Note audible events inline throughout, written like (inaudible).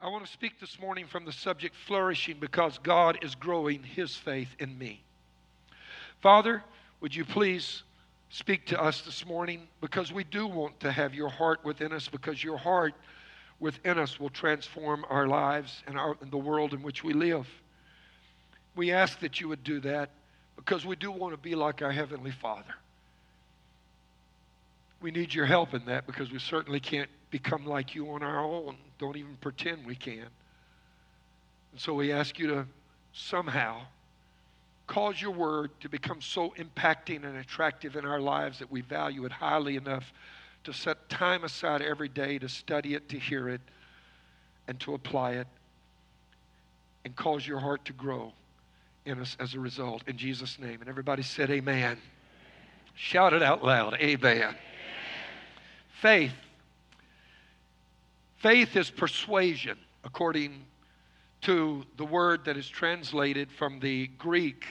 I want to speak this morning from the subject flourishing because God is growing his faith in me. Father, would you please speak to us this morning because we do want to have your heart within us because your heart within us will transform our lives and, our, and the world in which we live. We ask that you would do that because we do want to be like our Heavenly Father. We need your help in that because we certainly can't become like you on our own. Don't even pretend we can. And so we ask you to somehow cause your word to become so impacting and attractive in our lives that we value it highly enough to set time aside every day to study it, to hear it, and to apply it, and cause your heart to grow in us as a result. In Jesus' name. And everybody said, Amen. Shout it out loud. Amen. Amen. Faith Faith is persuasion, according to the word that is translated from the Greek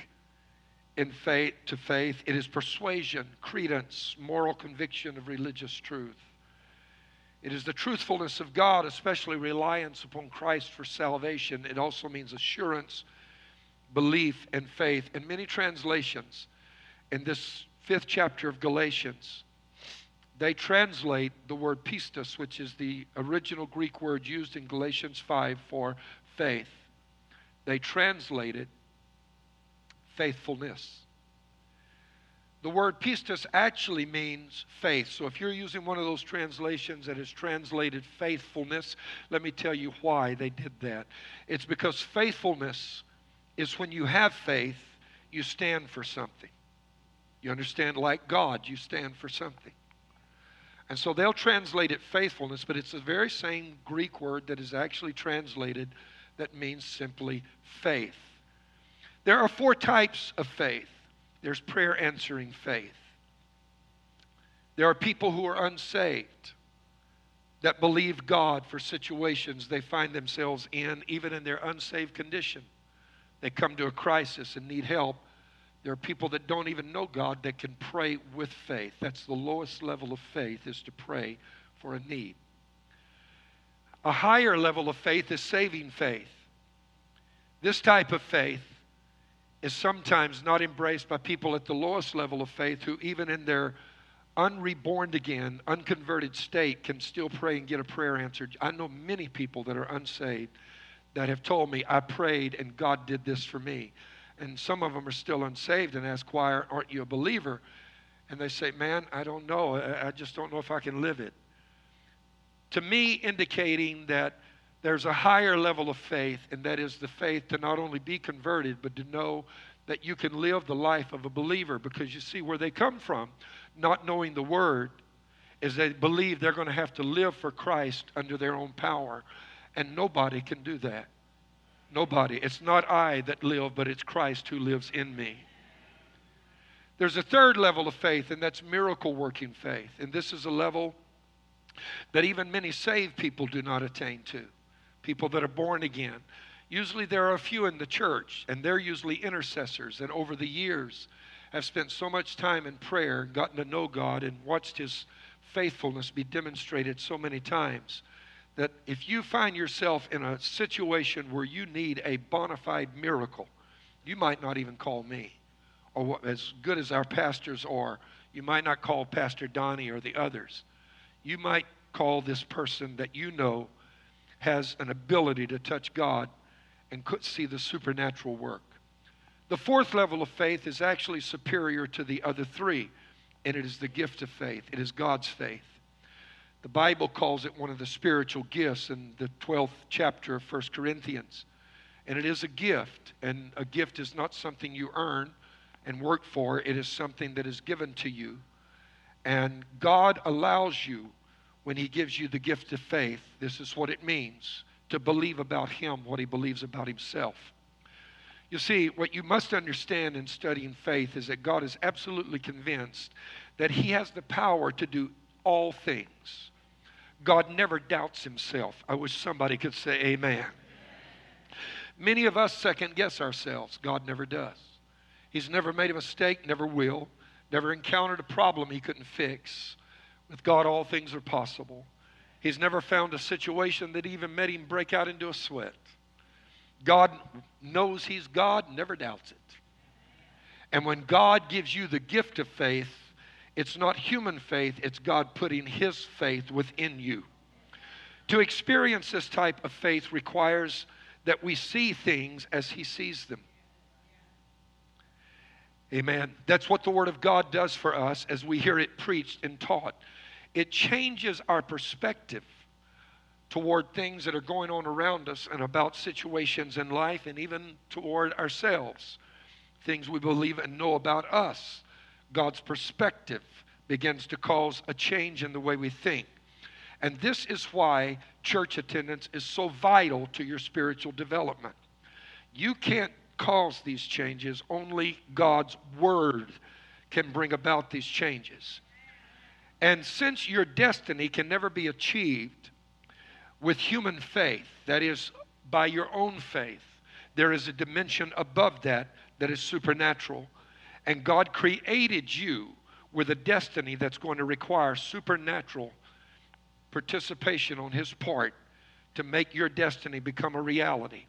in faith to faith. It is persuasion, credence, moral conviction of religious truth. It is the truthfulness of God, especially reliance upon Christ for salvation. It also means assurance, belief, and faith. In many translations, in this fifth chapter of Galatians, they translate the word pistis, which is the original Greek word used in Galatians 5 for faith. They translate it faithfulness. The word pistis actually means faith. So if you're using one of those translations that is translated faithfulness, let me tell you why they did that. It's because faithfulness is when you have faith, you stand for something. You understand? Like God, you stand for something. And so they'll translate it faithfulness, but it's the very same Greek word that is actually translated that means simply faith. There are four types of faith there's prayer answering faith. There are people who are unsaved that believe God for situations they find themselves in, even in their unsaved condition. They come to a crisis and need help, there are people that don't even know God that can pray with faith. That's the lowest level of faith is to pray for a need. A higher level of faith is saving faith. This type of faith is sometimes not embraced by people at the lowest level of faith who, even in their unreborn again, unconverted state, can still pray and get a prayer answered. I know many people that are unsaved that have told me, I prayed and God did this for me and some of them are still unsaved and ask, Why aren't you a believer? And they say, Man, I don't know. I just don't know if I can live it. To me, indicating that there's a higher level of faith, and that is the faith to not only be converted, but to know that you can live the life of a believer. Because you see, where they come from, not knowing the Word, is they believe they're going to have to live for Christ under their own power. And nobody can do that. Nobody. It's not I that live, but it's Christ who lives in me. There's a third level of faith, and that's miracle working faith. And this is a level that even many saved people do not attain to. People that are born again. Usually there are a few in the church, and they're usually intercessors, and over the years have spent so much time in prayer, gotten to know God, and watched His faithfulness be demonstrated so many times that if you find yourself in a situation where you need a bona fide miracle, you might not even call me. Or what, as good as our pastors are, you might not call Pastor Donnie or the others. You might call this person that you know has an ability to touch God and could see the supernatural work. The fourth level of faith is actually superior to the other three, and it is the gift of faith. It is God's faith. The Bible calls it one of the spiritual gifts in the 12th chapter of 1 Corinthians. And it is a gift. And a gift is not something you earn and work for, it is something that is given to you. And God allows you, when He gives you the gift of faith, this is what it means to believe about Him what He believes about Himself. You see, what you must understand in studying faith is that God is absolutely convinced that He has the power to do all things. God never doubts himself. I wish somebody could say amen. Many of us second guess ourselves. God never does. He's never made a mistake, never will, never encountered a problem he couldn't fix. With God, all things are possible. He's never found a situation that even made him break out into a sweat. God knows He's God, never doubts it. And when God gives you the gift of faith, it's not human faith, it's God putting His faith within you. To experience this type of faith requires that we see things as He sees them. Amen. That's what the Word of God does for us as we hear it preached and taught. It changes our perspective toward things that are going on around us and about situations in life and even toward ourselves. Things we believe and know about us. God's perspective begins to cause a change in the way we think. And this is why church attendance is so vital to your spiritual development. You can't cause these changes, only God's Word can bring about these changes. And since your destiny can never be achieved with human faith, that is, by your own faith, there is a dimension above that that is supernatural. And God created you with a destiny that's going to require supernatural participation on His part to make your destiny become a reality.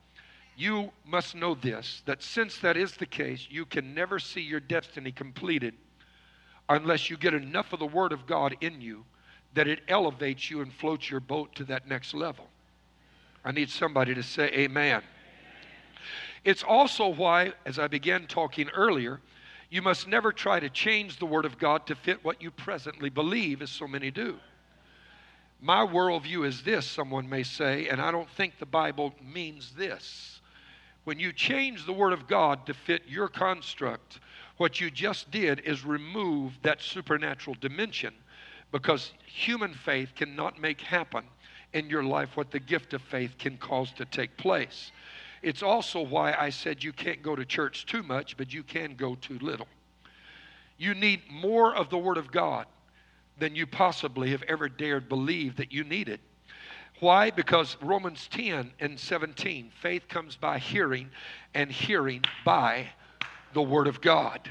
You must know this that since that is the case, you can never see your destiny completed unless you get enough of the Word of God in you that it elevates you and floats your boat to that next level. I need somebody to say amen. It's also why, as I began talking earlier, you must never try to change the Word of God to fit what you presently believe, as so many do. My worldview is this, someone may say, and I don't think the Bible means this. When you change the Word of God to fit your construct, what you just did is remove that supernatural dimension because human faith cannot make happen in your life what the gift of faith can cause to take place. It's also why I said you can't go to church too much, but you can go too little. You need more of the Word of God than you possibly have ever dared believe that you needed. Why? Because Romans 10 and 17, faith comes by hearing, and hearing by the Word of God.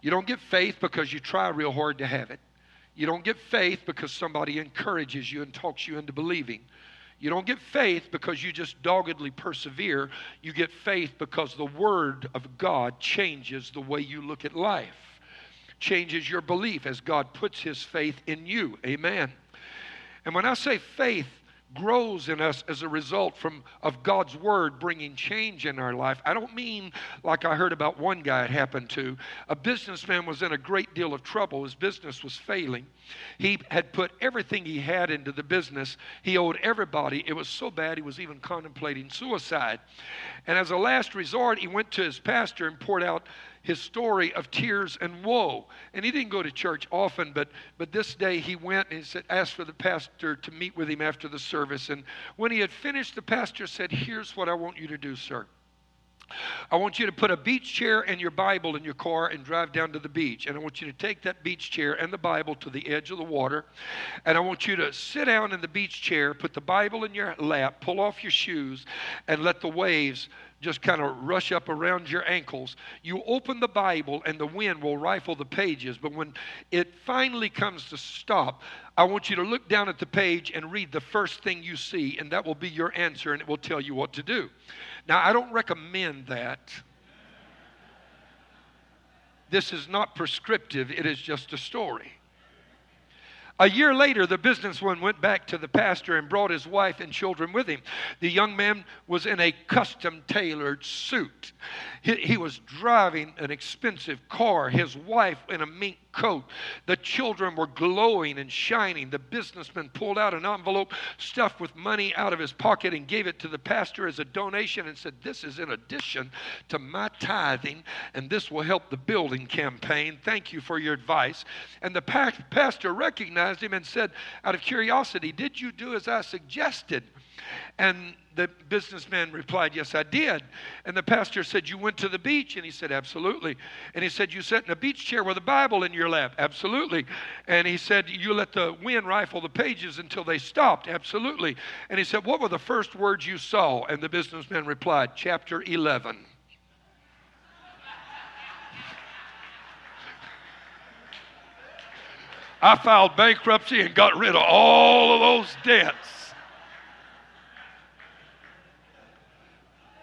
You don't get faith because you try real hard to have it. You don't get faith because somebody encourages you and talks you into believing. You don't get faith because you just doggedly persevere. You get faith because the Word of God changes the way you look at life, changes your belief as God puts His faith in you. Amen. And when I say faith, grows in us as a result from of God's word bringing change in our life. I don't mean like I heard about one guy it happened to. A businessman was in a great deal of trouble. His business was failing. He had put everything he had into the business. He owed everybody. It was so bad he was even contemplating suicide. And as a last resort, he went to his pastor and poured out his story of tears and woe. And he didn't go to church often, but, but this day he went and he said, asked for the pastor to meet with him after the service. And when he had finished, the pastor said, Here's what I want you to do, sir. I want you to put a beach chair and your Bible in your car and drive down to the beach. And I want you to take that beach chair and the Bible to the edge of the water. And I want you to sit down in the beach chair, put the Bible in your lap, pull off your shoes, and let the waves just kind of rush up around your ankles. You open the Bible and the wind will rifle the pages. But when it finally comes to stop, I want you to look down at the page and read the first thing you see, and that will be your answer and it will tell you what to do. Now, I don't recommend that. This is not prescriptive, it is just a story. A year later, the businessman went back to the pastor and brought his wife and children with him. The young man was in a custom tailored suit. He, he was driving an expensive car, his wife in a mink coat. The children were glowing and shining. The businessman pulled out an envelope stuffed with money out of his pocket and gave it to the pastor as a donation and said, This is in addition to my tithing, and this will help the building campaign. Thank you for your advice. And the pastor recognized him and said, out of curiosity, Did you do as I suggested? And the businessman replied, Yes, I did. And the pastor said, You went to the beach? And he said, Absolutely. And he said, You sat in a beach chair with a Bible in your lap? Absolutely. And he said, You let the wind rifle the pages until they stopped? Absolutely. And he said, What were the first words you saw? And the businessman replied, Chapter 11. I filed bankruptcy and got rid of all of those debts.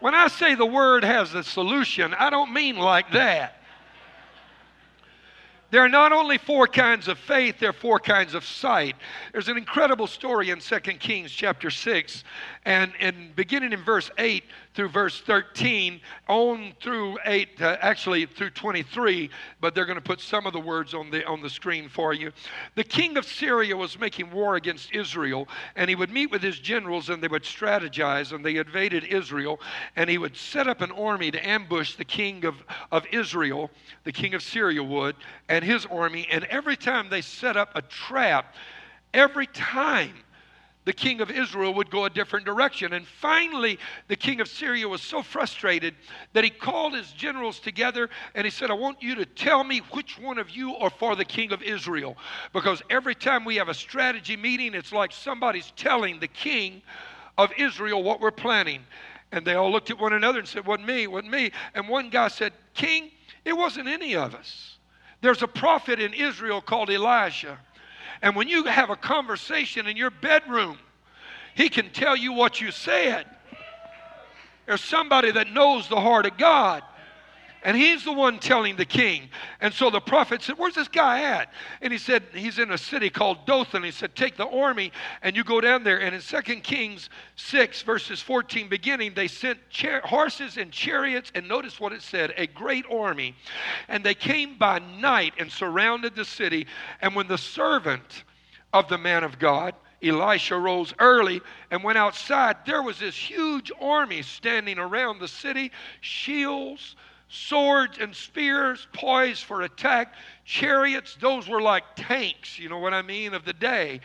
When I say the word has a solution, I don't mean like that. There are not only four kinds of faith, there are four kinds of sight. There's an incredible story in 2 Kings chapter 6, and, and beginning in verse 8 through verse 13, on through 8, uh, actually through 23, but they're going to put some of the words on the, on the screen for you. The king of Syria was making war against Israel, and he would meet with his generals and they would strategize, and they invaded Israel, and he would set up an army to ambush the king of, of Israel, the king of Syria would, and his army, and every time they set up a trap, every time the king of Israel would go a different direction. And finally, the king of Syria was so frustrated that he called his generals together and he said, I want you to tell me which one of you are for the king of Israel. Because every time we have a strategy meeting, it's like somebody's telling the king of Israel what we're planning. And they all looked at one another and said, Wasn't me, wasn't me. And one guy said, King, it wasn't any of us. There's a prophet in Israel called Elijah. And when you have a conversation in your bedroom, he can tell you what you said. There's somebody that knows the heart of God. And he's the one telling the king. And so the prophet said, Where's this guy at? And he said, He's in a city called Dothan. He said, Take the army and you go down there. And in 2 Kings 6, verses 14 beginning, they sent char- horses and chariots. And notice what it said a great army. And they came by night and surrounded the city. And when the servant of the man of God, Elisha rose early and went outside. There was this huge army standing around the city, shields, swords and spears poised for attack, chariots, those were like tanks, you know what I mean, of the day.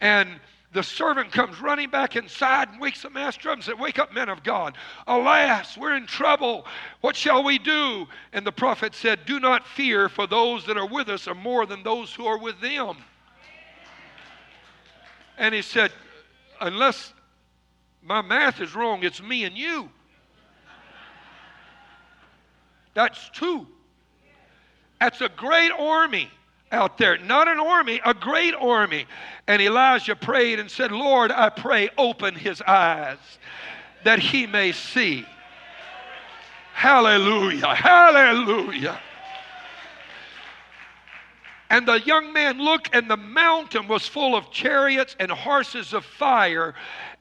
And the servant comes running back inside and wakes the master up and said, Wake up, men of God. Alas, we're in trouble. What shall we do? And the prophet said, Do not fear, for those that are with us are more than those who are with them. And he said, Unless my math is wrong, it's me and you. That's two. That's a great army out there. Not an army, a great army. And Elijah prayed and said, Lord, I pray, open his eyes that he may see. Hallelujah. Hallelujah. And the young man looked, and the mountain was full of chariots and horses of fire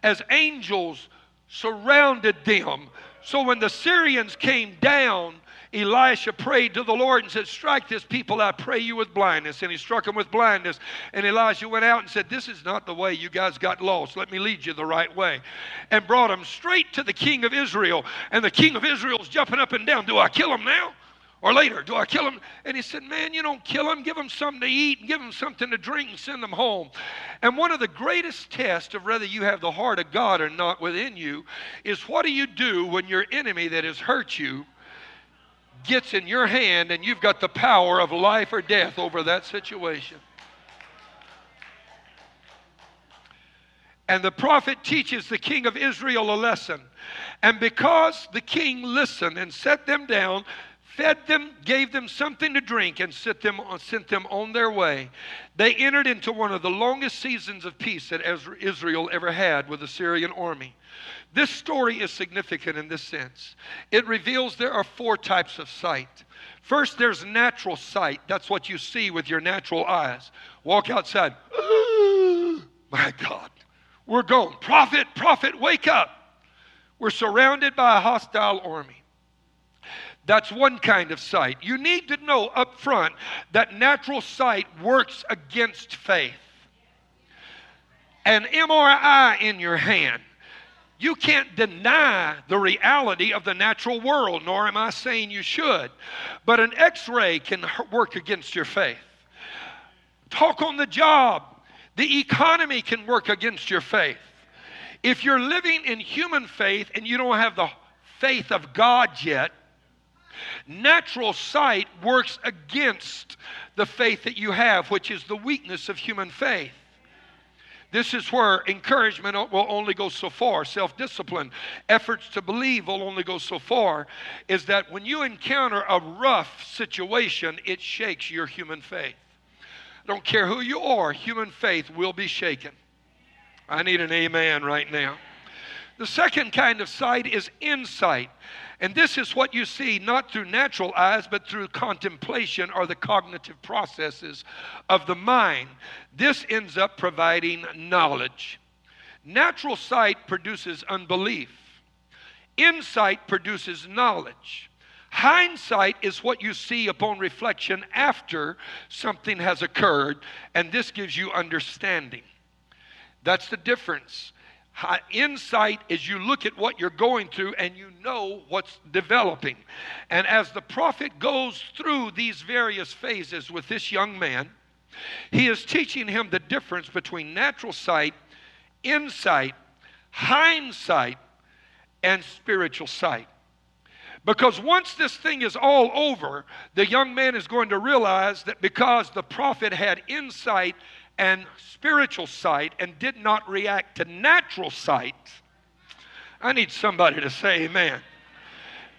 as angels surrounded them. So when the Syrians came down, Elisha prayed to the Lord and said, Strike this people, I pray you, with blindness. And he struck them with blindness. And Elisha went out and said, This is not the way you guys got lost. Let me lead you the right way. And brought them straight to the king of Israel. And the king of Israel's jumping up and down. Do I kill him now? Or later, do I kill him? And he said, Man, you don't kill him. Give him something to eat and give him something to drink and send them home. And one of the greatest tests of whether you have the heart of God or not within you is what do you do when your enemy that has hurt you gets in your hand and you've got the power of life or death over that situation. And the prophet teaches the king of Israel a lesson. And because the king listened and set them down, fed them, gave them something to drink, and sent them, sent them on their way, they entered into one of the longest seasons of peace that Israel ever had with the Syrian army. This story is significant in this sense. It reveals there are four types of sight. First, there's natural sight. That's what you see with your natural eyes. Walk outside. (gasps) my God, we're gone. Prophet, prophet, wake up. We're surrounded by a hostile army. That's one kind of sight. You need to know up front that natural sight works against faith. An MRI in your hand you can't deny the reality of the natural world, nor am I saying you should. But an x ray can work against your faith. Talk on the job, the economy can work against your faith. If you're living in human faith and you don't have the faith of God yet, natural sight works against the faith that you have, which is the weakness of human faith. This is where encouragement will only go so far, self discipline, efforts to believe will only go so far. Is that when you encounter a rough situation, it shakes your human faith. I don't care who you are, human faith will be shaken. I need an amen right now. The second kind of sight is insight. And this is what you see not through natural eyes, but through contemplation or the cognitive processes of the mind. This ends up providing knowledge. Natural sight produces unbelief, insight produces knowledge. Hindsight is what you see upon reflection after something has occurred, and this gives you understanding. That's the difference. Insight is you look at what you're going through and you know what's developing. And as the prophet goes through these various phases with this young man, he is teaching him the difference between natural sight, insight, hindsight, and spiritual sight. Because once this thing is all over, the young man is going to realize that because the prophet had insight and spiritual sight and did not react to natural sight, I need somebody to say amen.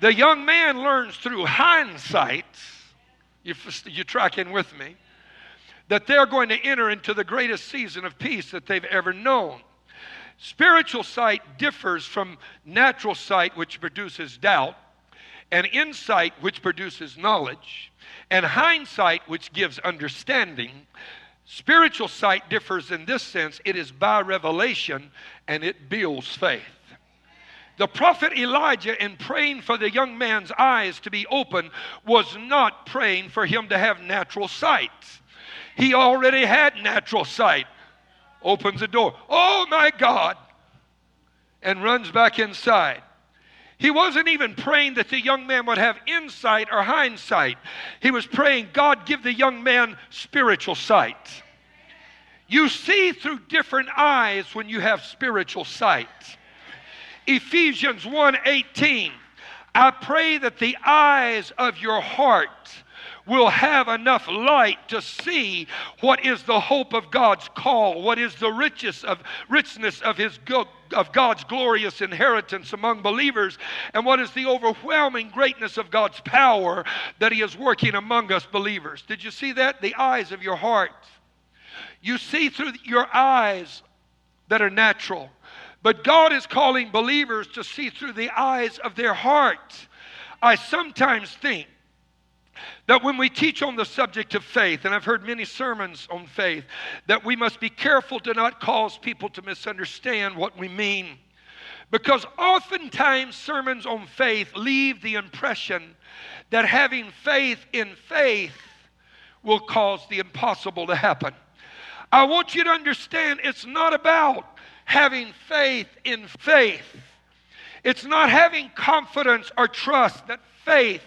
The young man learns through hindsight, you, you tracking with me, that they're going to enter into the greatest season of peace that they've ever known. Spiritual sight differs from natural sight, which produces doubt, and insight, which produces knowledge, and hindsight, which gives understanding. Spiritual sight differs in this sense it is by revelation and it builds faith. The prophet Elijah, in praying for the young man's eyes to be open, was not praying for him to have natural sight. He already had natural sight. Opens the door. Oh my God! And runs back inside. He wasn't even praying that the young man would have insight or hindsight. He was praying, God, give the young man spiritual sight. You see through different eyes when you have spiritual sight. Ephesians 1:18 I pray that the eyes of your heart will have enough light to see what is the hope of God's call, what is the richest of richness of his of God's glorious inheritance among believers, and what is the overwhelming greatness of God's power that he is working among us believers. Did you see that? The eyes of your heart. You see through your eyes that are natural. But God is calling believers to see through the eyes of their heart. I sometimes think that when we teach on the subject of faith, and I've heard many sermons on faith, that we must be careful to not cause people to misunderstand what we mean. Because oftentimes sermons on faith leave the impression that having faith in faith will cause the impossible to happen. I want you to understand it's not about having faith in faith. It's not having confidence or trust that faith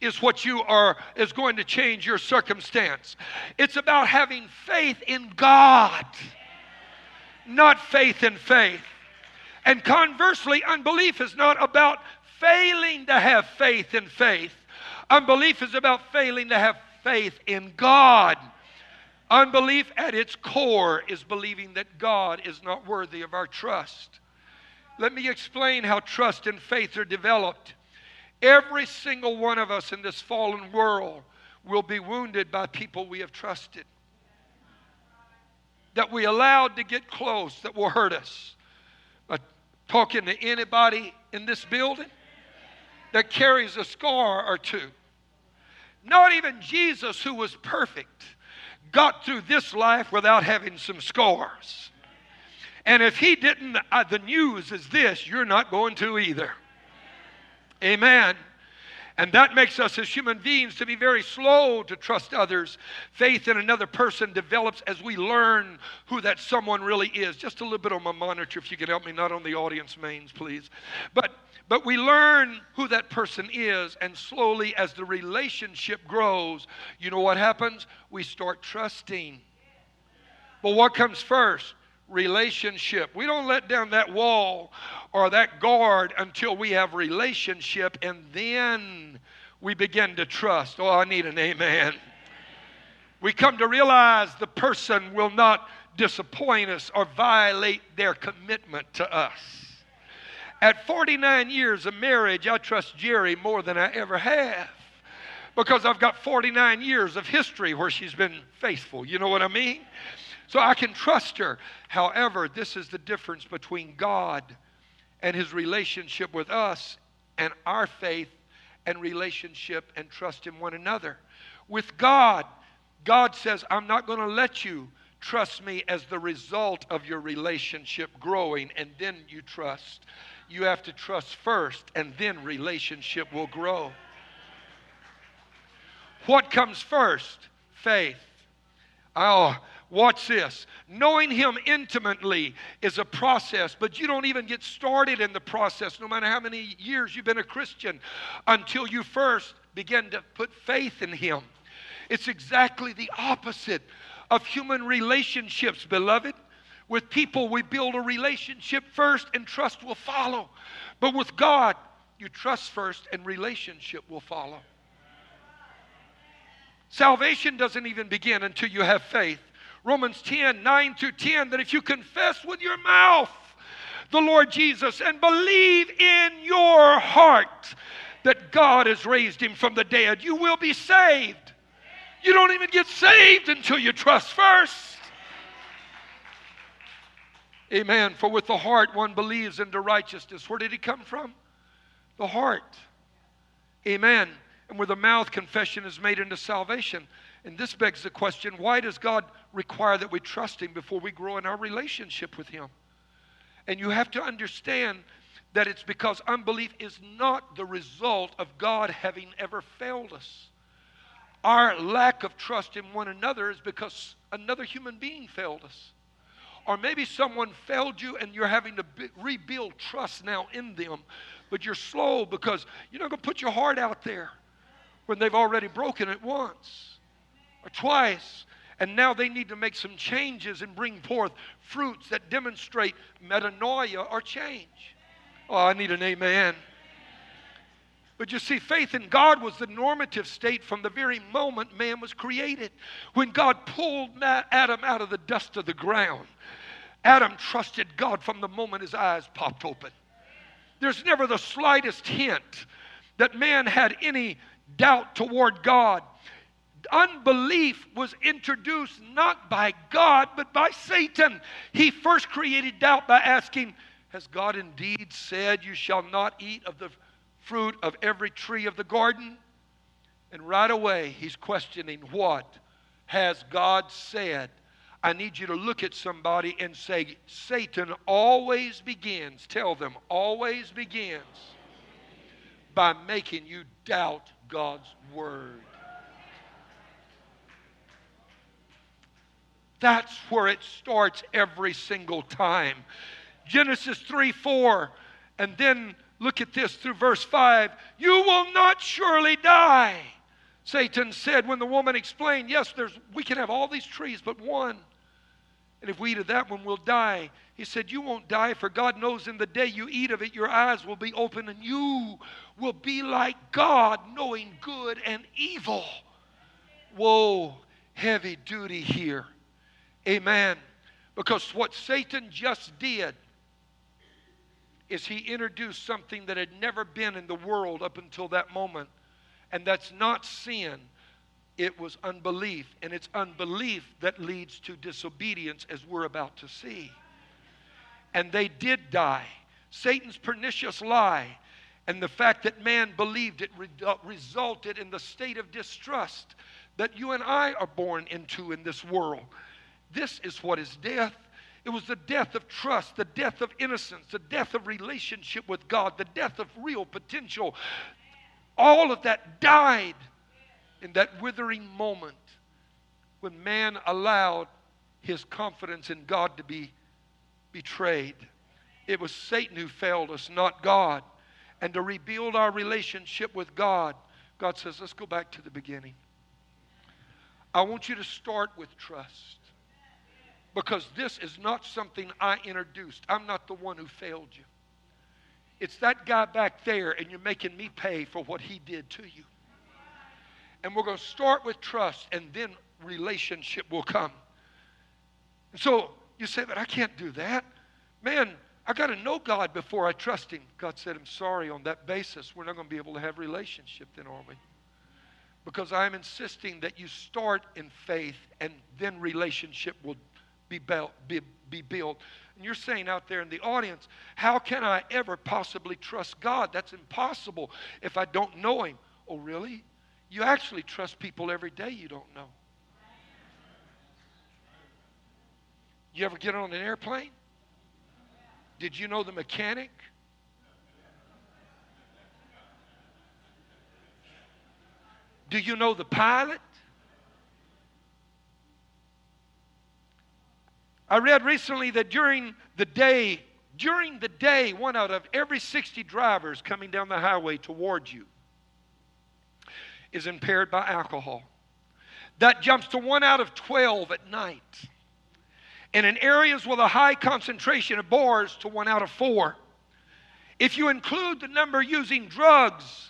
is what you are is going to change your circumstance. It's about having faith in God, not faith in faith. And conversely, unbelief is not about failing to have faith in faith. Unbelief is about failing to have faith in God. Unbelief at its core is believing that God is not worthy of our trust. Let me explain how trust and faith are developed. Every single one of us in this fallen world will be wounded by people we have trusted, that we allowed to get close, that will hurt us. But talking to anybody in this building that carries a scar or two, not even Jesus, who was perfect, got through this life without having some scars. And if he didn't, uh, the news is this you're not going to either. Amen. And that makes us as human beings to be very slow to trust others. Faith in another person develops as we learn who that someone really is. Just a little bit on my monitor, if you can help me, not on the audience mains, please. But but we learn who that person is, and slowly, as the relationship grows, you know what happens? We start trusting. But what comes first? Relationship. We don't let down that wall or that guard until we have relationship and then we begin to trust. Oh, I need an amen. We come to realize the person will not disappoint us or violate their commitment to us. At 49 years of marriage, I trust Jerry more than I ever have because I've got 49 years of history where she's been faithful. You know what I mean? So I can trust her. However, this is the difference between God and his relationship with us and our faith and relationship and trust in one another. With God, God says, I'm not going to let you trust me as the result of your relationship growing and then you trust. You have to trust first and then relationship will grow. What comes first? Faith. Oh, watch this. Knowing Him intimately is a process, but you don't even get started in the process, no matter how many years you've been a Christian, until you first begin to put faith in Him. It's exactly the opposite of human relationships, beloved. With people, we build a relationship first and trust will follow. But with God, you trust first and relationship will follow. Salvation doesn't even begin until you have faith. Romans 10 9 through 10 that if you confess with your mouth the Lord Jesus and believe in your heart that God has raised him from the dead, you will be saved. You don't even get saved until you trust first. Amen. For with the heart one believes into righteousness. Where did he come from? The heart. Amen. And with the mouth, confession is made into salvation. And this begs the question why does God require that we trust Him before we grow in our relationship with Him? And you have to understand that it's because unbelief is not the result of God having ever failed us. Our lack of trust in one another is because another human being failed us. Or maybe someone failed you and you're having to be- rebuild trust now in them, but you're slow because you're not going to put your heart out there when they've already broken it once or twice. And now they need to make some changes and bring forth fruits that demonstrate metanoia or change. Oh, I need an amen. But you see, faith in God was the normative state from the very moment man was created. When God pulled Adam out of the dust of the ground, Adam trusted God from the moment his eyes popped open. There's never the slightest hint that man had any doubt toward God. Unbelief was introduced not by God, but by Satan. He first created doubt by asking, Has God indeed said, You shall not eat of the fruit of every tree of the garden? And right away, he's questioning what has God said? I need you to look at somebody and say, Satan always begins, tell them, always begins by making you doubt God's word. That's where it starts every single time. Genesis 3 4, and then Look at this through verse 5. You will not surely die. Satan said when the woman explained, Yes, there's, we can have all these trees, but one. And if we eat of that one, we'll die. He said, You won't die, for God knows in the day you eat of it, your eyes will be open, and you will be like God, knowing good and evil. Whoa, heavy duty here. Amen. Because what Satan just did is he introduced something that had never been in the world up until that moment. And that's not sin, it was unbelief. And it's unbelief that leads to disobedience, as we're about to see. And they did die. Satan's pernicious lie and the fact that man believed it uh, resulted in the state of distrust that you and I are born into in this world. This is what is death. It was the death of trust, the death of innocence, the death of relationship with God, the death of real potential. All of that died in that withering moment when man allowed his confidence in God to be betrayed. It was Satan who failed us, not God. And to rebuild our relationship with God, God says, let's go back to the beginning. I want you to start with trust because this is not something I introduced. I'm not the one who failed you. It's that guy back there, and you're making me pay for what he did to you. And we're going to start with trust, and then relationship will come. And so you say, but I can't do that. Man, I got to know God before I trust Him. God said, I'm sorry, on that basis, we're not going to be able to have relationship then, are we? because I'm insisting that you start in faith and then relationship will be built. Be, be built. And you're saying out there in the audience, how can I ever possibly trust God? That's impossible if I don't know Him. Oh, really? You actually trust people every day you don't know. You ever get on an airplane? Did you know the mechanic? Do you know the pilot? I read recently that during the day, during the day, one out of every 60 drivers coming down the highway towards you is impaired by alcohol. That jumps to one out of 12 at night. And in areas with a high concentration of bars, to one out of four. If you include the number using drugs,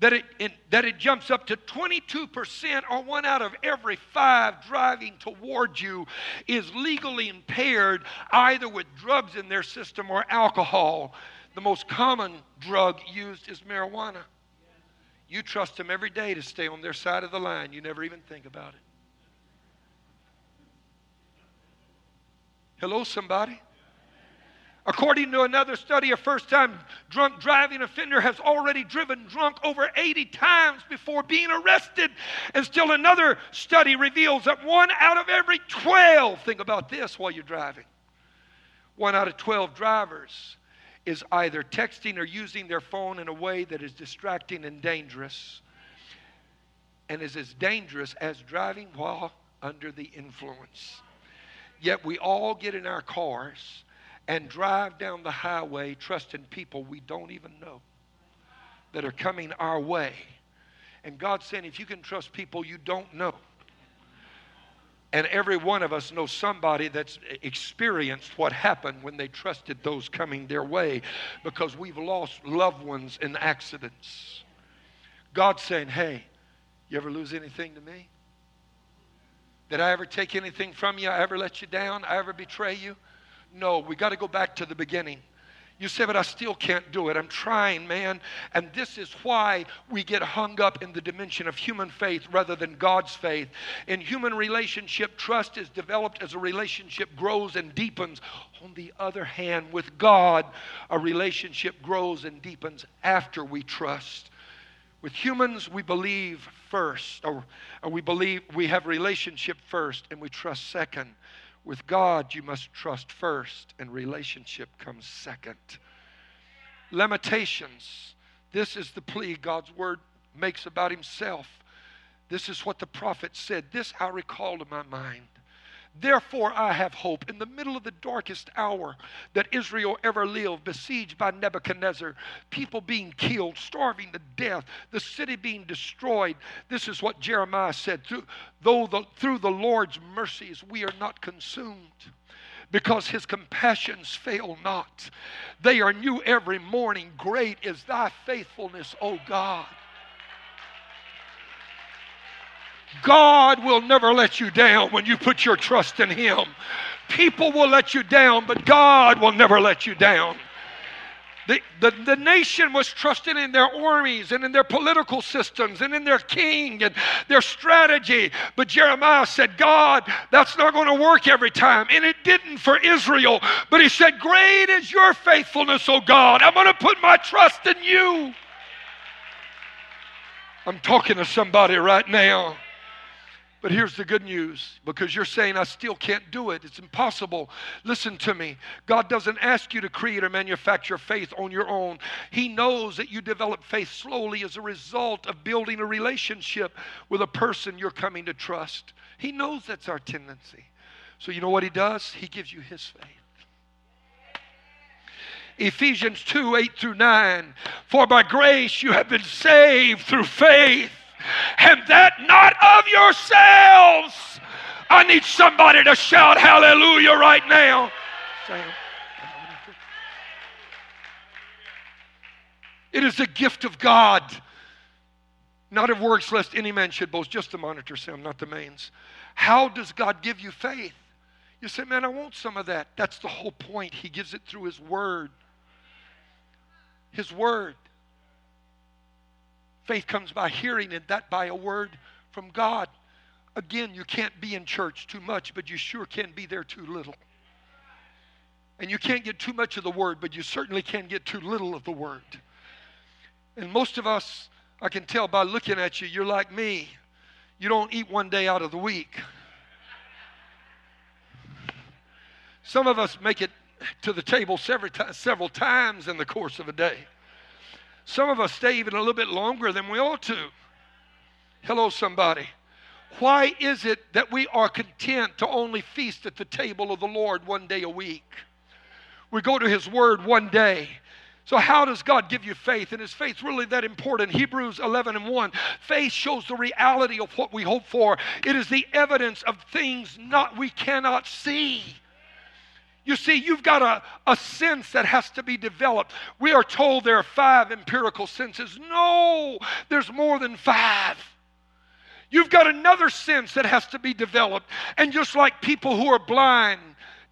that it, that it jumps up to 22% or one out of every five driving towards you is legally impaired either with drugs in their system or alcohol. The most common drug used is marijuana. You trust them every day to stay on their side of the line. You never even think about it. Hello, somebody? According to another study, a first time drunk driving offender has already driven drunk over 80 times before being arrested. And still another study reveals that one out of every 12, think about this while you're driving, one out of 12 drivers is either texting or using their phone in a way that is distracting and dangerous and is as dangerous as driving while under the influence. Yet we all get in our cars and drive down the highway trusting people we don't even know that are coming our way. And God's saying, if you can trust people you don't know, and every one of us knows somebody that's experienced what happened when they trusted those coming their way because we've lost loved ones in accidents. God's saying, hey, you ever lose anything to me? Did I ever take anything from you? I ever let you down? I ever betray you? No, we got to go back to the beginning. You say, but I still can't do it. I'm trying, man. And this is why we get hung up in the dimension of human faith rather than God's faith. In human relationship, trust is developed as a relationship grows and deepens. On the other hand, with God, a relationship grows and deepens after we trust. With humans, we believe first, or, or we believe we have relationship first and we trust second. With God, you must trust first, and relationship comes second. Lamentations. This is the plea God's word makes about himself. This is what the prophet said. This I recall to my mind. Therefore, I have hope in the middle of the darkest hour that Israel ever lived, besieged by Nebuchadnezzar, people being killed, starving to death, the city being destroyed. This is what Jeremiah said through, though the, through the Lord's mercies we are not consumed. Because his compassions fail not. They are new every morning. Great is thy faithfulness, O God. God will never let you down when you put your trust in Him. People will let you down, but God will never let you down. The, the, the nation was trusting in their armies and in their political systems and in their king and their strategy. But Jeremiah said, God, that's not going to work every time. And it didn't for Israel. But he said, Great is your faithfulness, O God. I'm going to put my trust in you. I'm talking to somebody right now. But here's the good news because you're saying, I still can't do it. It's impossible. Listen to me. God doesn't ask you to create or manufacture faith on your own. He knows that you develop faith slowly as a result of building a relationship with a person you're coming to trust. He knows that's our tendency. So, you know what He does? He gives you His faith. Ephesians 2 8 through 9. For by grace you have been saved through faith and that not of yourselves. I need somebody to shout hallelujah right now. Sam. It is a gift of God, not of works, lest any man should boast. Just the monitor Sam, not the mains. How does God give you faith? You say, man, I want some of that. That's the whole point. He gives it through His Word. His Word. Faith comes by hearing, and that by a word from God. Again, you can't be in church too much, but you sure can be there too little. And you can't get too much of the word, but you certainly can get too little of the word. And most of us, I can tell by looking at you, you're like me. You don't eat one day out of the week. Some of us make it to the table several, several times in the course of a day. Some of us stay even a little bit longer than we ought to. Hello, somebody. Why is it that we are content to only feast at the table of the Lord one day a week? We go to His Word one day. So, how does God give you faith? And is faith really that important? Hebrews 11 and 1. Faith shows the reality of what we hope for, it is the evidence of things not we cannot see. You see, you've got a, a sense that has to be developed. We are told there are five empirical senses. No, there's more than five. You've got another sense that has to be developed. And just like people who are blind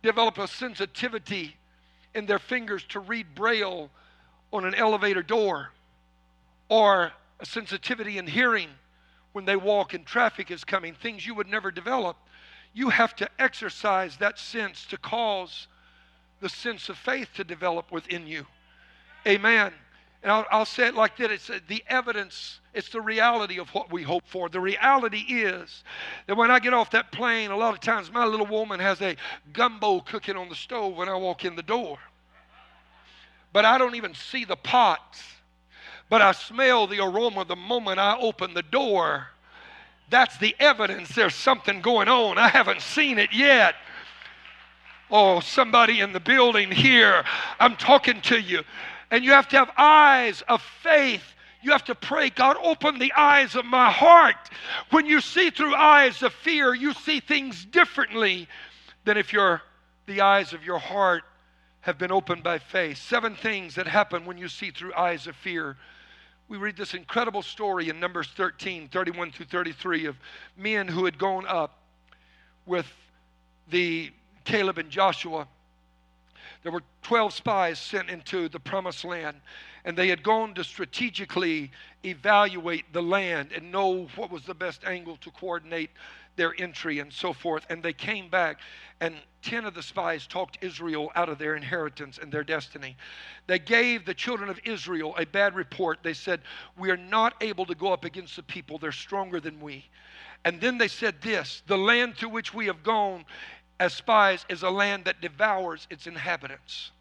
develop a sensitivity in their fingers to read braille on an elevator door, or a sensitivity in hearing when they walk and traffic is coming, things you would never develop. You have to exercise that sense to cause the sense of faith to develop within you. Amen. And I'll, I'll say it like this it's uh, the evidence, it's the reality of what we hope for. The reality is that when I get off that plane, a lot of times my little woman has a gumbo cooking on the stove when I walk in the door. But I don't even see the pots. But I smell the aroma the moment I open the door. That's the evidence there's something going on. I haven't seen it yet. Oh, somebody in the building here, I'm talking to you. And you have to have eyes of faith. You have to pray, God, open the eyes of my heart. When you see through eyes of fear, you see things differently than if your the eyes of your heart have been opened by faith. Seven things that happen when you see through eyes of fear. We read this incredible story in Numbers 13, 31 through 33 of men who had gone up with the Caleb and Joshua. There were 12 spies sent into the promised land, and they had gone to strategically evaluate the land and know what was the best angle to coordinate their entry and so forth. And they came back, and 10 of the spies talked Israel out of their inheritance and their destiny. They gave the children of Israel a bad report. They said, We are not able to go up against the people, they're stronger than we. And then they said this the land to which we have gone as spies is a land that devours its inhabitants.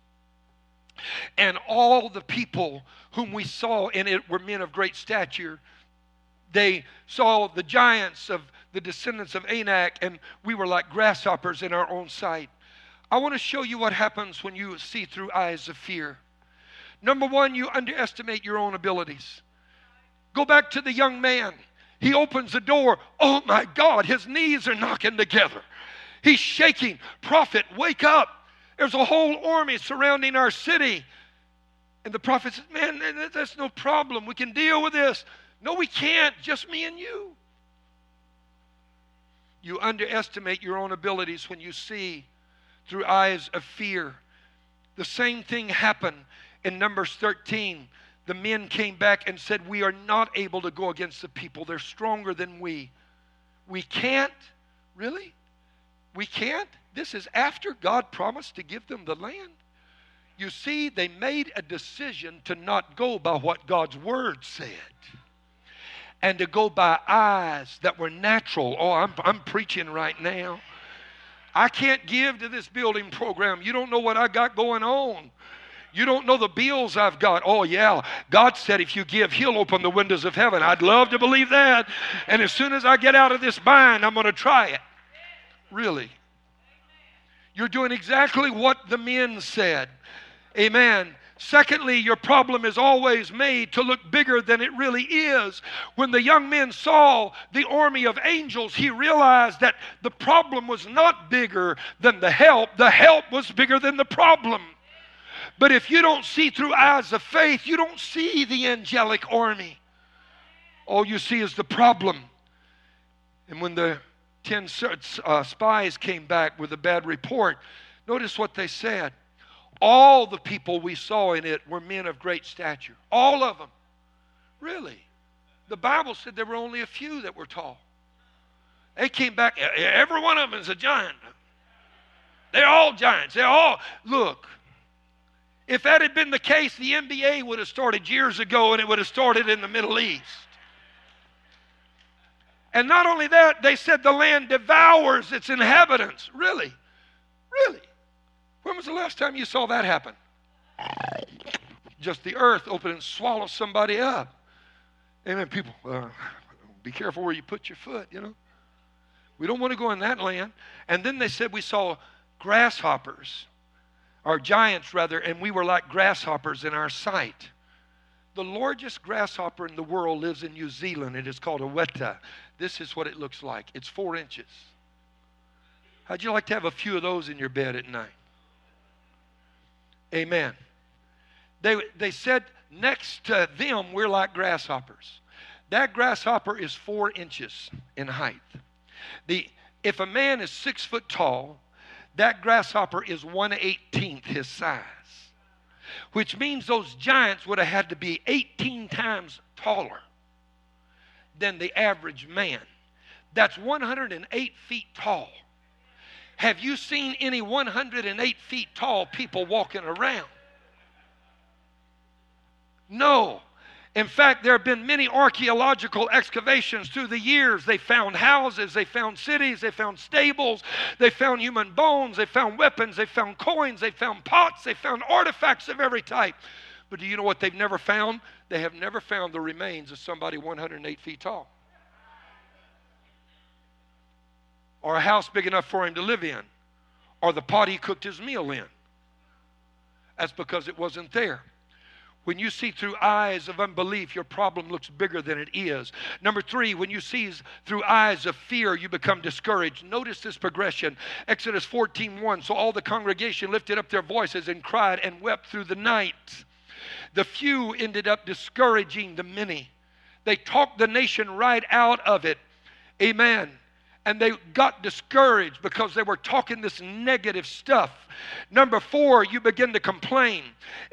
And all the people whom we saw in it were men of great stature. They saw the giants of the descendants of Anak, and we were like grasshoppers in our own sight. I want to show you what happens when you see through eyes of fear. Number one, you underestimate your own abilities. Go back to the young man. He opens the door. Oh my God, his knees are knocking together. He's shaking. Prophet, wake up. There's a whole army surrounding our city. And the prophet says, Man, that's no problem. We can deal with this. No, we can't. Just me and you. You underestimate your own abilities when you see through eyes of fear. The same thing happened in Numbers 13. The men came back and said, We are not able to go against the people. They're stronger than we. We can't? Really? We can't. This is after God promised to give them the land. You see, they made a decision to not go by what God's word said and to go by eyes that were natural. Oh, I'm, I'm preaching right now. I can't give to this building program. You don't know what I got going on. You don't know the bills I've got. Oh, yeah. God said if you give, He'll open the windows of heaven. I'd love to believe that. And as soon as I get out of this bind, I'm going to try it. Really. You're doing exactly what the men said. Amen. Secondly, your problem is always made to look bigger than it really is. When the young men saw the army of angels, he realized that the problem was not bigger than the help, the help was bigger than the problem. But if you don't see through eyes of faith, you don't see the angelic army. All you see is the problem. And when the 10 uh, spies came back with a bad report. Notice what they said. All the people we saw in it were men of great stature. All of them. Really? The Bible said there were only a few that were tall. They came back, every one of them is a giant. They're all giants. They're all, look, if that had been the case, the NBA would have started years ago and it would have started in the Middle East. And not only that, they said the land devours its inhabitants. Really? Really? When was the last time you saw that happen? Just the earth open and swallow somebody up. Amen. People, uh, be careful where you put your foot, you know. We don't want to go in that land. And then they said we saw grasshoppers, or giants rather, and we were like grasshoppers in our sight. The largest grasshopper in the world lives in New Zealand. It is called a weta. This is what it looks like. It's four inches. How'd you like to have a few of those in your bed at night? Amen. They, they said next to them, we're like grasshoppers. That grasshopper is four inches in height. The, if a man is six foot tall, that grasshopper is 118th his size, which means those giants would have had to be 18 times taller than the average man. That's 108 feet tall. Have you seen any 108 feet tall people walking around? No. In fact, there have been many archaeological excavations through the years. They found houses, they found cities, they found stables, they found human bones, they found weapons, they found coins, they found pots, they found artifacts of every type. But do you know what they've never found? They have never found the remains of somebody 108 feet tall. Or a house big enough for him to live in. Or the pot he cooked his meal in. That's because it wasn't there. When you see through eyes of unbelief, your problem looks bigger than it is. Number three, when you see through eyes of fear, you become discouraged. Notice this progression. Exodus 14 1. So all the congregation lifted up their voices and cried and wept through the night. The few ended up discouraging the many. They talked the nation right out of it. Amen and they got discouraged because they were talking this negative stuff. Number four, you begin to complain.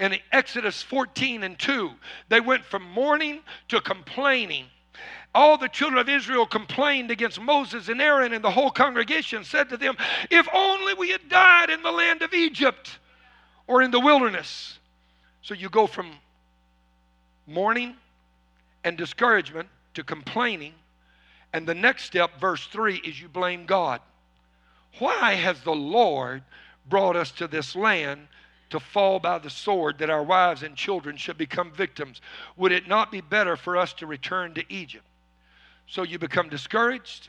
In Exodus 14 and 2, they went from mourning to complaining. All the children of Israel complained against Moses and Aaron, and the whole congregation said to them, If only we had died in the land of Egypt or in the wilderness. So you go from mourning and discouragement to complaining and the next step, verse 3, is you blame God. Why has the Lord brought us to this land to fall by the sword that our wives and children should become victims? Would it not be better for us to return to Egypt? So you become discouraged,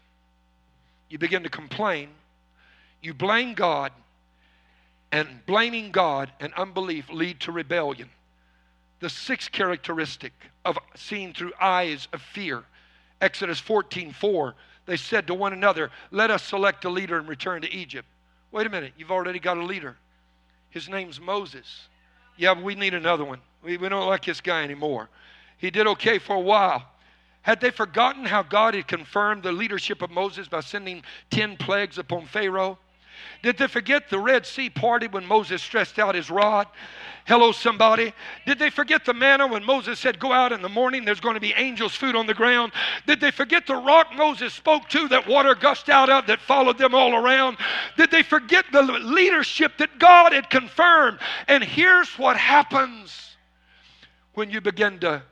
you begin to complain, you blame God, and blaming God and unbelief lead to rebellion. The sixth characteristic of seeing through eyes of fear Exodus 14 4, they said to one another, Let us select a leader and return to Egypt. Wait a minute, you've already got a leader. His name's Moses. Yeah, we need another one. We, we don't like this guy anymore. He did okay for a while. Had they forgotten how God had confirmed the leadership of Moses by sending 10 plagues upon Pharaoh? Did they forget the Red Sea party when Moses stretched out his rod? Hello, somebody. Did they forget the manna when Moses said, Go out in the morning, there's going to be angels' food on the ground? Did they forget the rock Moses spoke to that water gushed out of that followed them all around? Did they forget the leadership that God had confirmed? And here's what happens when you begin to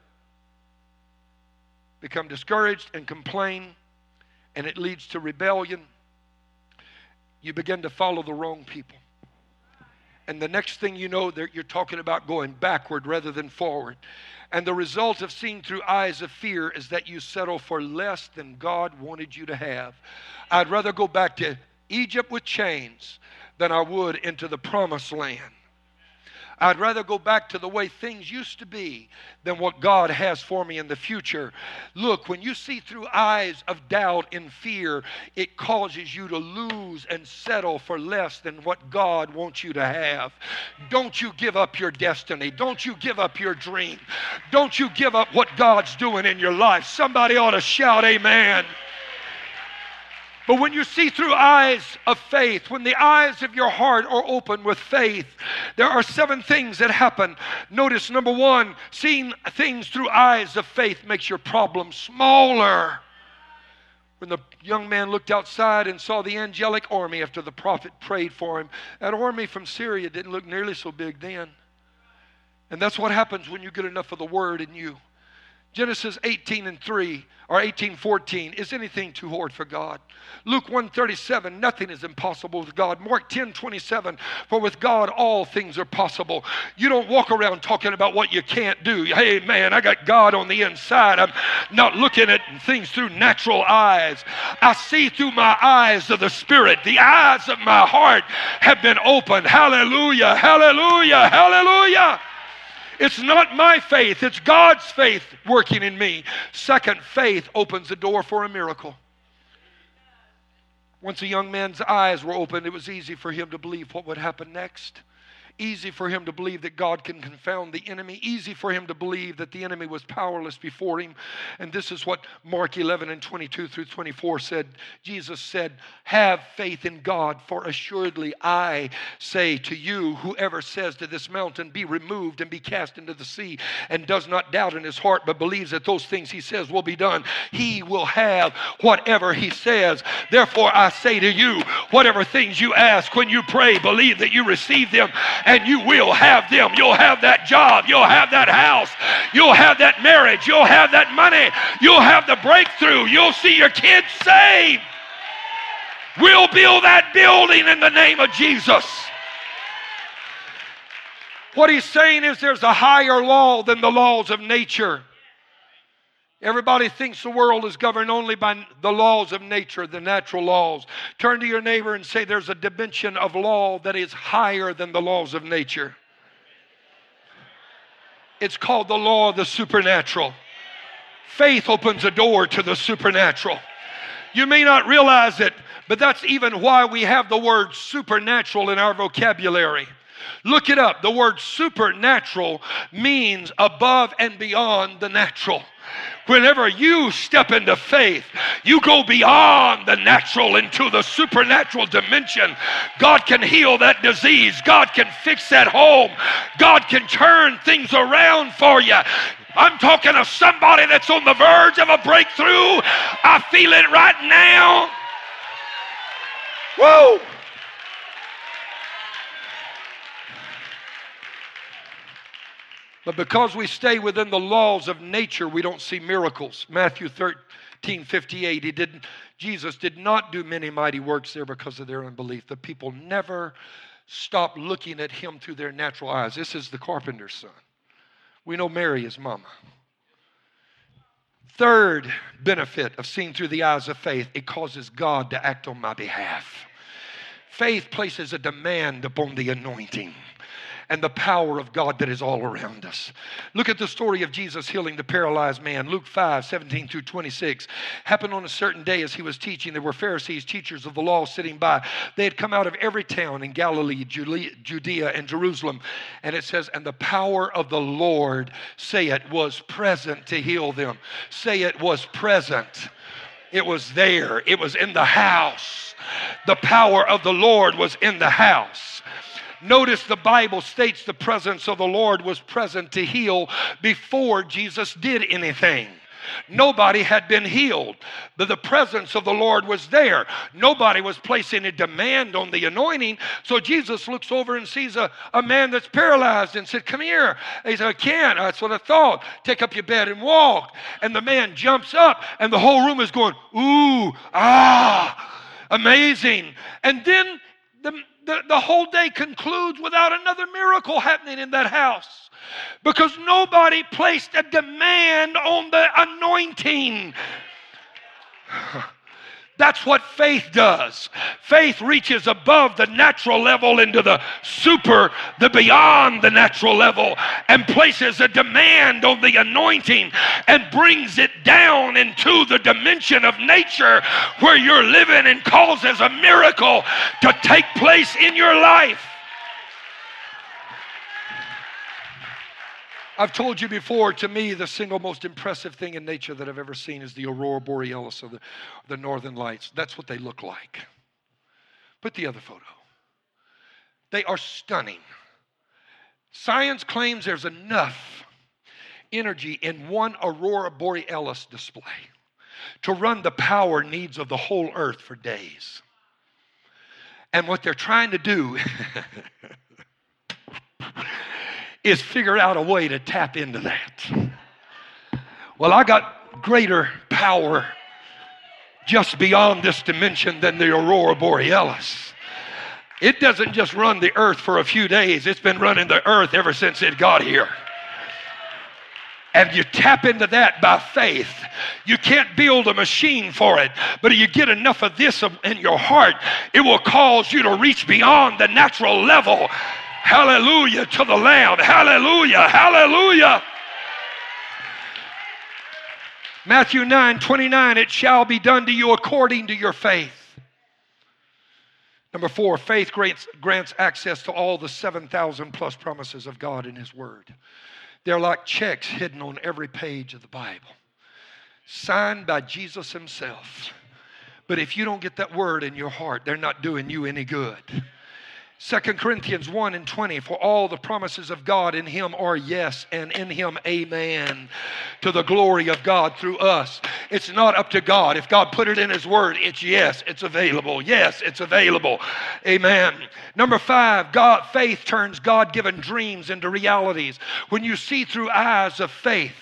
become discouraged and complain, and it leads to rebellion. You begin to follow the wrong people. And the next thing you know, you're talking about going backward rather than forward. And the result of seeing through eyes of fear is that you settle for less than God wanted you to have. I'd rather go back to Egypt with chains than I would into the promised land. I'd rather go back to the way things used to be than what God has for me in the future. Look, when you see through eyes of doubt and fear, it causes you to lose and settle for less than what God wants you to have. Don't you give up your destiny. Don't you give up your dream. Don't you give up what God's doing in your life. Somebody ought to shout, Amen. But when you see through eyes of faith, when the eyes of your heart are open with faith, there are seven things that happen. Notice number one, seeing things through eyes of faith makes your problem smaller. When the young man looked outside and saw the angelic army after the prophet prayed for him, that army from Syria didn't look nearly so big then. And that's what happens when you get enough of the word in you. Genesis 18 and 3 or 1814 is anything too hard for God. Luke 137 nothing is impossible with God. Mark 10 27 for with God all things are possible. You don't walk around talking about what you can't do. Hey man, I got God on the inside. I'm not looking at things through natural eyes. I see through my eyes of the spirit. The eyes of my heart have been opened. Hallelujah. Hallelujah. Hallelujah. It's not my faith, it's God's faith working in me. Second, faith opens the door for a miracle. Once a young man's eyes were opened, it was easy for him to believe what would happen next. Easy for him to believe that God can confound the enemy. Easy for him to believe that the enemy was powerless before him. And this is what Mark 11 and 22 through 24 said. Jesus said, Have faith in God, for assuredly I say to you, whoever says to this mountain, Be removed and be cast into the sea, and does not doubt in his heart, but believes that those things he says will be done, he will have whatever he says. Therefore, I say to you, whatever things you ask when you pray, believe that you receive them and you will have them. You'll have that job. You'll have that house. You'll have that marriage. You'll have that money. You'll have the breakthrough. You'll see your kids saved. We'll build that building in the name of Jesus. What he's saying is there's a higher law than the laws of nature. Everybody thinks the world is governed only by the laws of nature, the natural laws. Turn to your neighbor and say there's a dimension of law that is higher than the laws of nature. It's called the law of the supernatural. Faith opens a door to the supernatural. You may not realize it, but that's even why we have the word supernatural in our vocabulary. Look it up. The word supernatural means above and beyond the natural. Whenever you step into faith, you go beyond the natural into the supernatural dimension. God can heal that disease. God can fix that home. God can turn things around for you. I'm talking to somebody that's on the verge of a breakthrough. I feel it right now. Whoa! But because we stay within the laws of nature, we don't see miracles. Matthew 13, 58, he didn't, Jesus did not do many mighty works there because of their unbelief. The people never stopped looking at him through their natural eyes. This is the carpenter's son. We know Mary is mama. Third benefit of seeing through the eyes of faith, it causes God to act on my behalf. Faith places a demand upon the anointing and the power of God that is all around us. Look at the story of Jesus healing the paralyzed man. Luke 5 17 through 26. Happened on a certain day as he was teaching. There were Pharisees, teachers of the law, sitting by. They had come out of every town in Galilee, Judea, and Jerusalem. And it says, And the power of the Lord, say it, was present to heal them. Say it was present. It was there, it was in the house. The power of the Lord was in the house. Notice the Bible states the presence of the Lord was present to heal before Jesus did anything. Nobody had been healed, but the presence of the Lord was there. Nobody was placing a demand on the anointing. So Jesus looks over and sees a, a man that's paralyzed and said, Come here. He said, I can't. That's what I thought. Take up your bed and walk. And the man jumps up, and the whole room is going, Ooh, ah, amazing. And then the, the, the whole day concludes without another miracle happening in that house because nobody placed a demand on the anointing. That's what faith does. Faith reaches above the natural level into the super, the beyond the natural level, and places a demand on the anointing and brings it down into the dimension of nature where you're living and causes a miracle to take place in your life. I've told you before, to me, the single most impressive thing in nature that I've ever seen is the aurora borealis of the, the northern lights. That's what they look like. Put the other photo. They are stunning. Science claims there's enough energy in one aurora borealis display to run the power needs of the whole earth for days. And what they're trying to do (laughs) is figure out a way to tap into that. Well, I got greater power just beyond this dimension than the aurora borealis. It doesn't just run the earth for a few days, it's been running the earth ever since it got here. And you tap into that by faith. You can't build a machine for it, but if you get enough of this in your heart, it will cause you to reach beyond the natural level Hallelujah to the Lamb. Hallelujah. Hallelujah. Matthew 9 29, it shall be done to you according to your faith. Number four, faith grants, grants access to all the 7,000 plus promises of God in His Word. They're like checks hidden on every page of the Bible, signed by Jesus Himself. But if you don't get that word in your heart, they're not doing you any good. 2 Corinthians 1 and 20, for all the promises of God in him are yes, and in him amen, to the glory of God through us. It's not up to God. If God put it in his word, it's yes, it's available. Yes, it's available. Amen. Number five, God faith turns God-given dreams into realities. When you see through eyes of faith,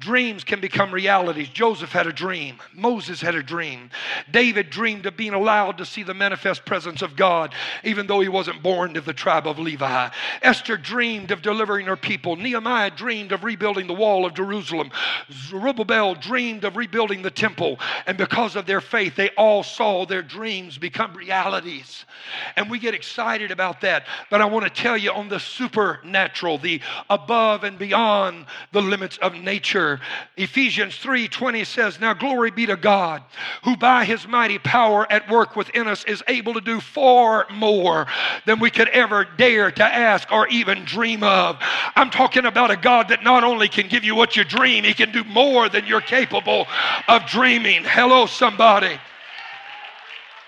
Dreams can become realities. Joseph had a dream. Moses had a dream. David dreamed of being allowed to see the manifest presence of God, even though he wasn't born to the tribe of Levi. Esther dreamed of delivering her people. Nehemiah dreamed of rebuilding the wall of Jerusalem. Zerubbabel dreamed of rebuilding the temple. And because of their faith, they all saw their dreams become realities. And we get excited about that. But I want to tell you on the supernatural, the above and beyond the limits of nature Ephesians 3:20 says, "Now glory be to God, who by his mighty power at work within us is able to do far more than we could ever dare to ask or even dream of." I'm talking about a God that not only can give you what you dream, he can do more than you're capable of dreaming. Hello somebody.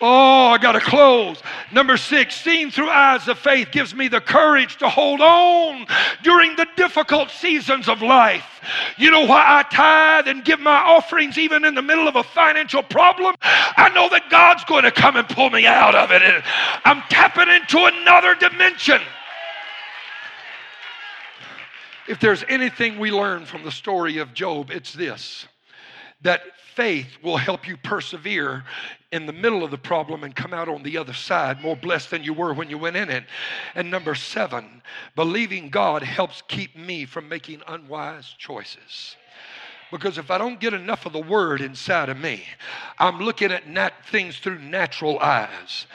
Oh, I got to close. Number six, seeing through eyes of faith gives me the courage to hold on during the difficult seasons of life. You know why I tithe and give my offerings even in the middle of a financial problem? I know that God's going to come and pull me out of it. And I'm tapping into another dimension. If there's anything we learn from the story of Job, it's this that faith will help you persevere in the middle of the problem and come out on the other side more blessed than you were when you went in it. And number seven, believing God helps keep me from making unwise choices. Because if I don't get enough of the word inside of me, I'm looking at nat- things through natural eyes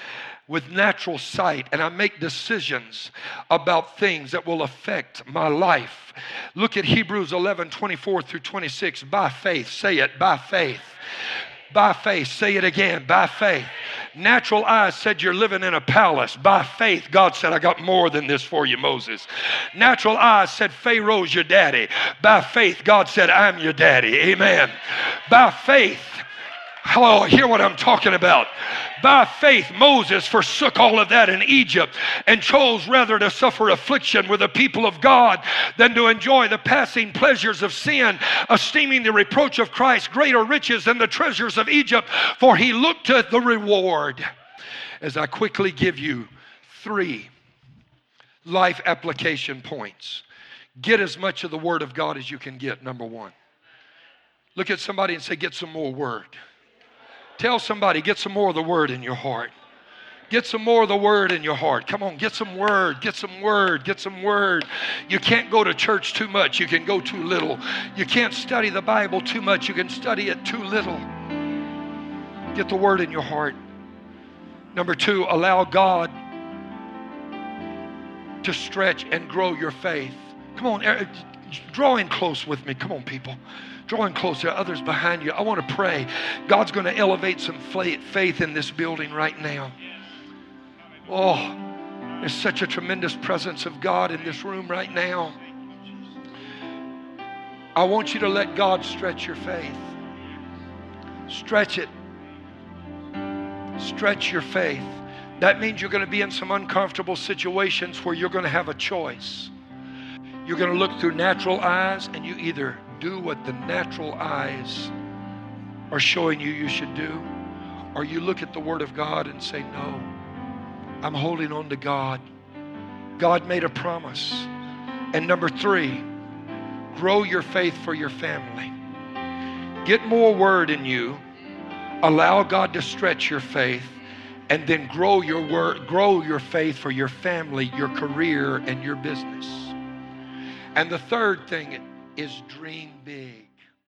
with natural sight and I make decisions about things that will affect my life. Look at Hebrews 11 24 through 26. By faith, say it, by faith. By faith, say it again, by faith. Natural eyes said you're living in a palace. By faith, God said, I got more than this for you, Moses. Natural eyes said, Pharaoh's your daddy. By faith, God said, I'm your daddy. Amen. By faith, Hello, hear what I'm talking about. By faith, Moses forsook all of that in Egypt and chose rather to suffer affliction with the people of God than to enjoy the passing pleasures of sin, esteeming the reproach of Christ greater riches than the treasures of Egypt, for he looked to the reward. As I quickly give you three life application points, get as much of the Word of God as you can get, number one. Look at somebody and say, Get some more Word. Tell somebody, get some more of the word in your heart. Get some more of the word in your heart. Come on, get some word, get some word, get some word. You can't go to church too much, you can go too little. You can't study the Bible too much, you can study it too little. Get the word in your heart. Number two, allow God to stretch and grow your faith. Come on, draw in close with me. Come on, people drawing closer, others behind you. I want to pray. God's going to elevate some faith in this building right now. Oh, there's such a tremendous presence of God in this room right now. I want you to let God stretch your faith. Stretch it. Stretch your faith. That means you're going to be in some uncomfortable situations where you're going to have a choice. You're going to look through natural eyes, and you either do what the natural eyes are showing you you should do, or you look at the Word of God and say, No, I'm holding on to God. God made a promise. And number three, grow your faith for your family. Get more Word in you. Allow God to stretch your faith and then grow your word, grow your faith for your family, your career, and your business. And the third thing is dream big.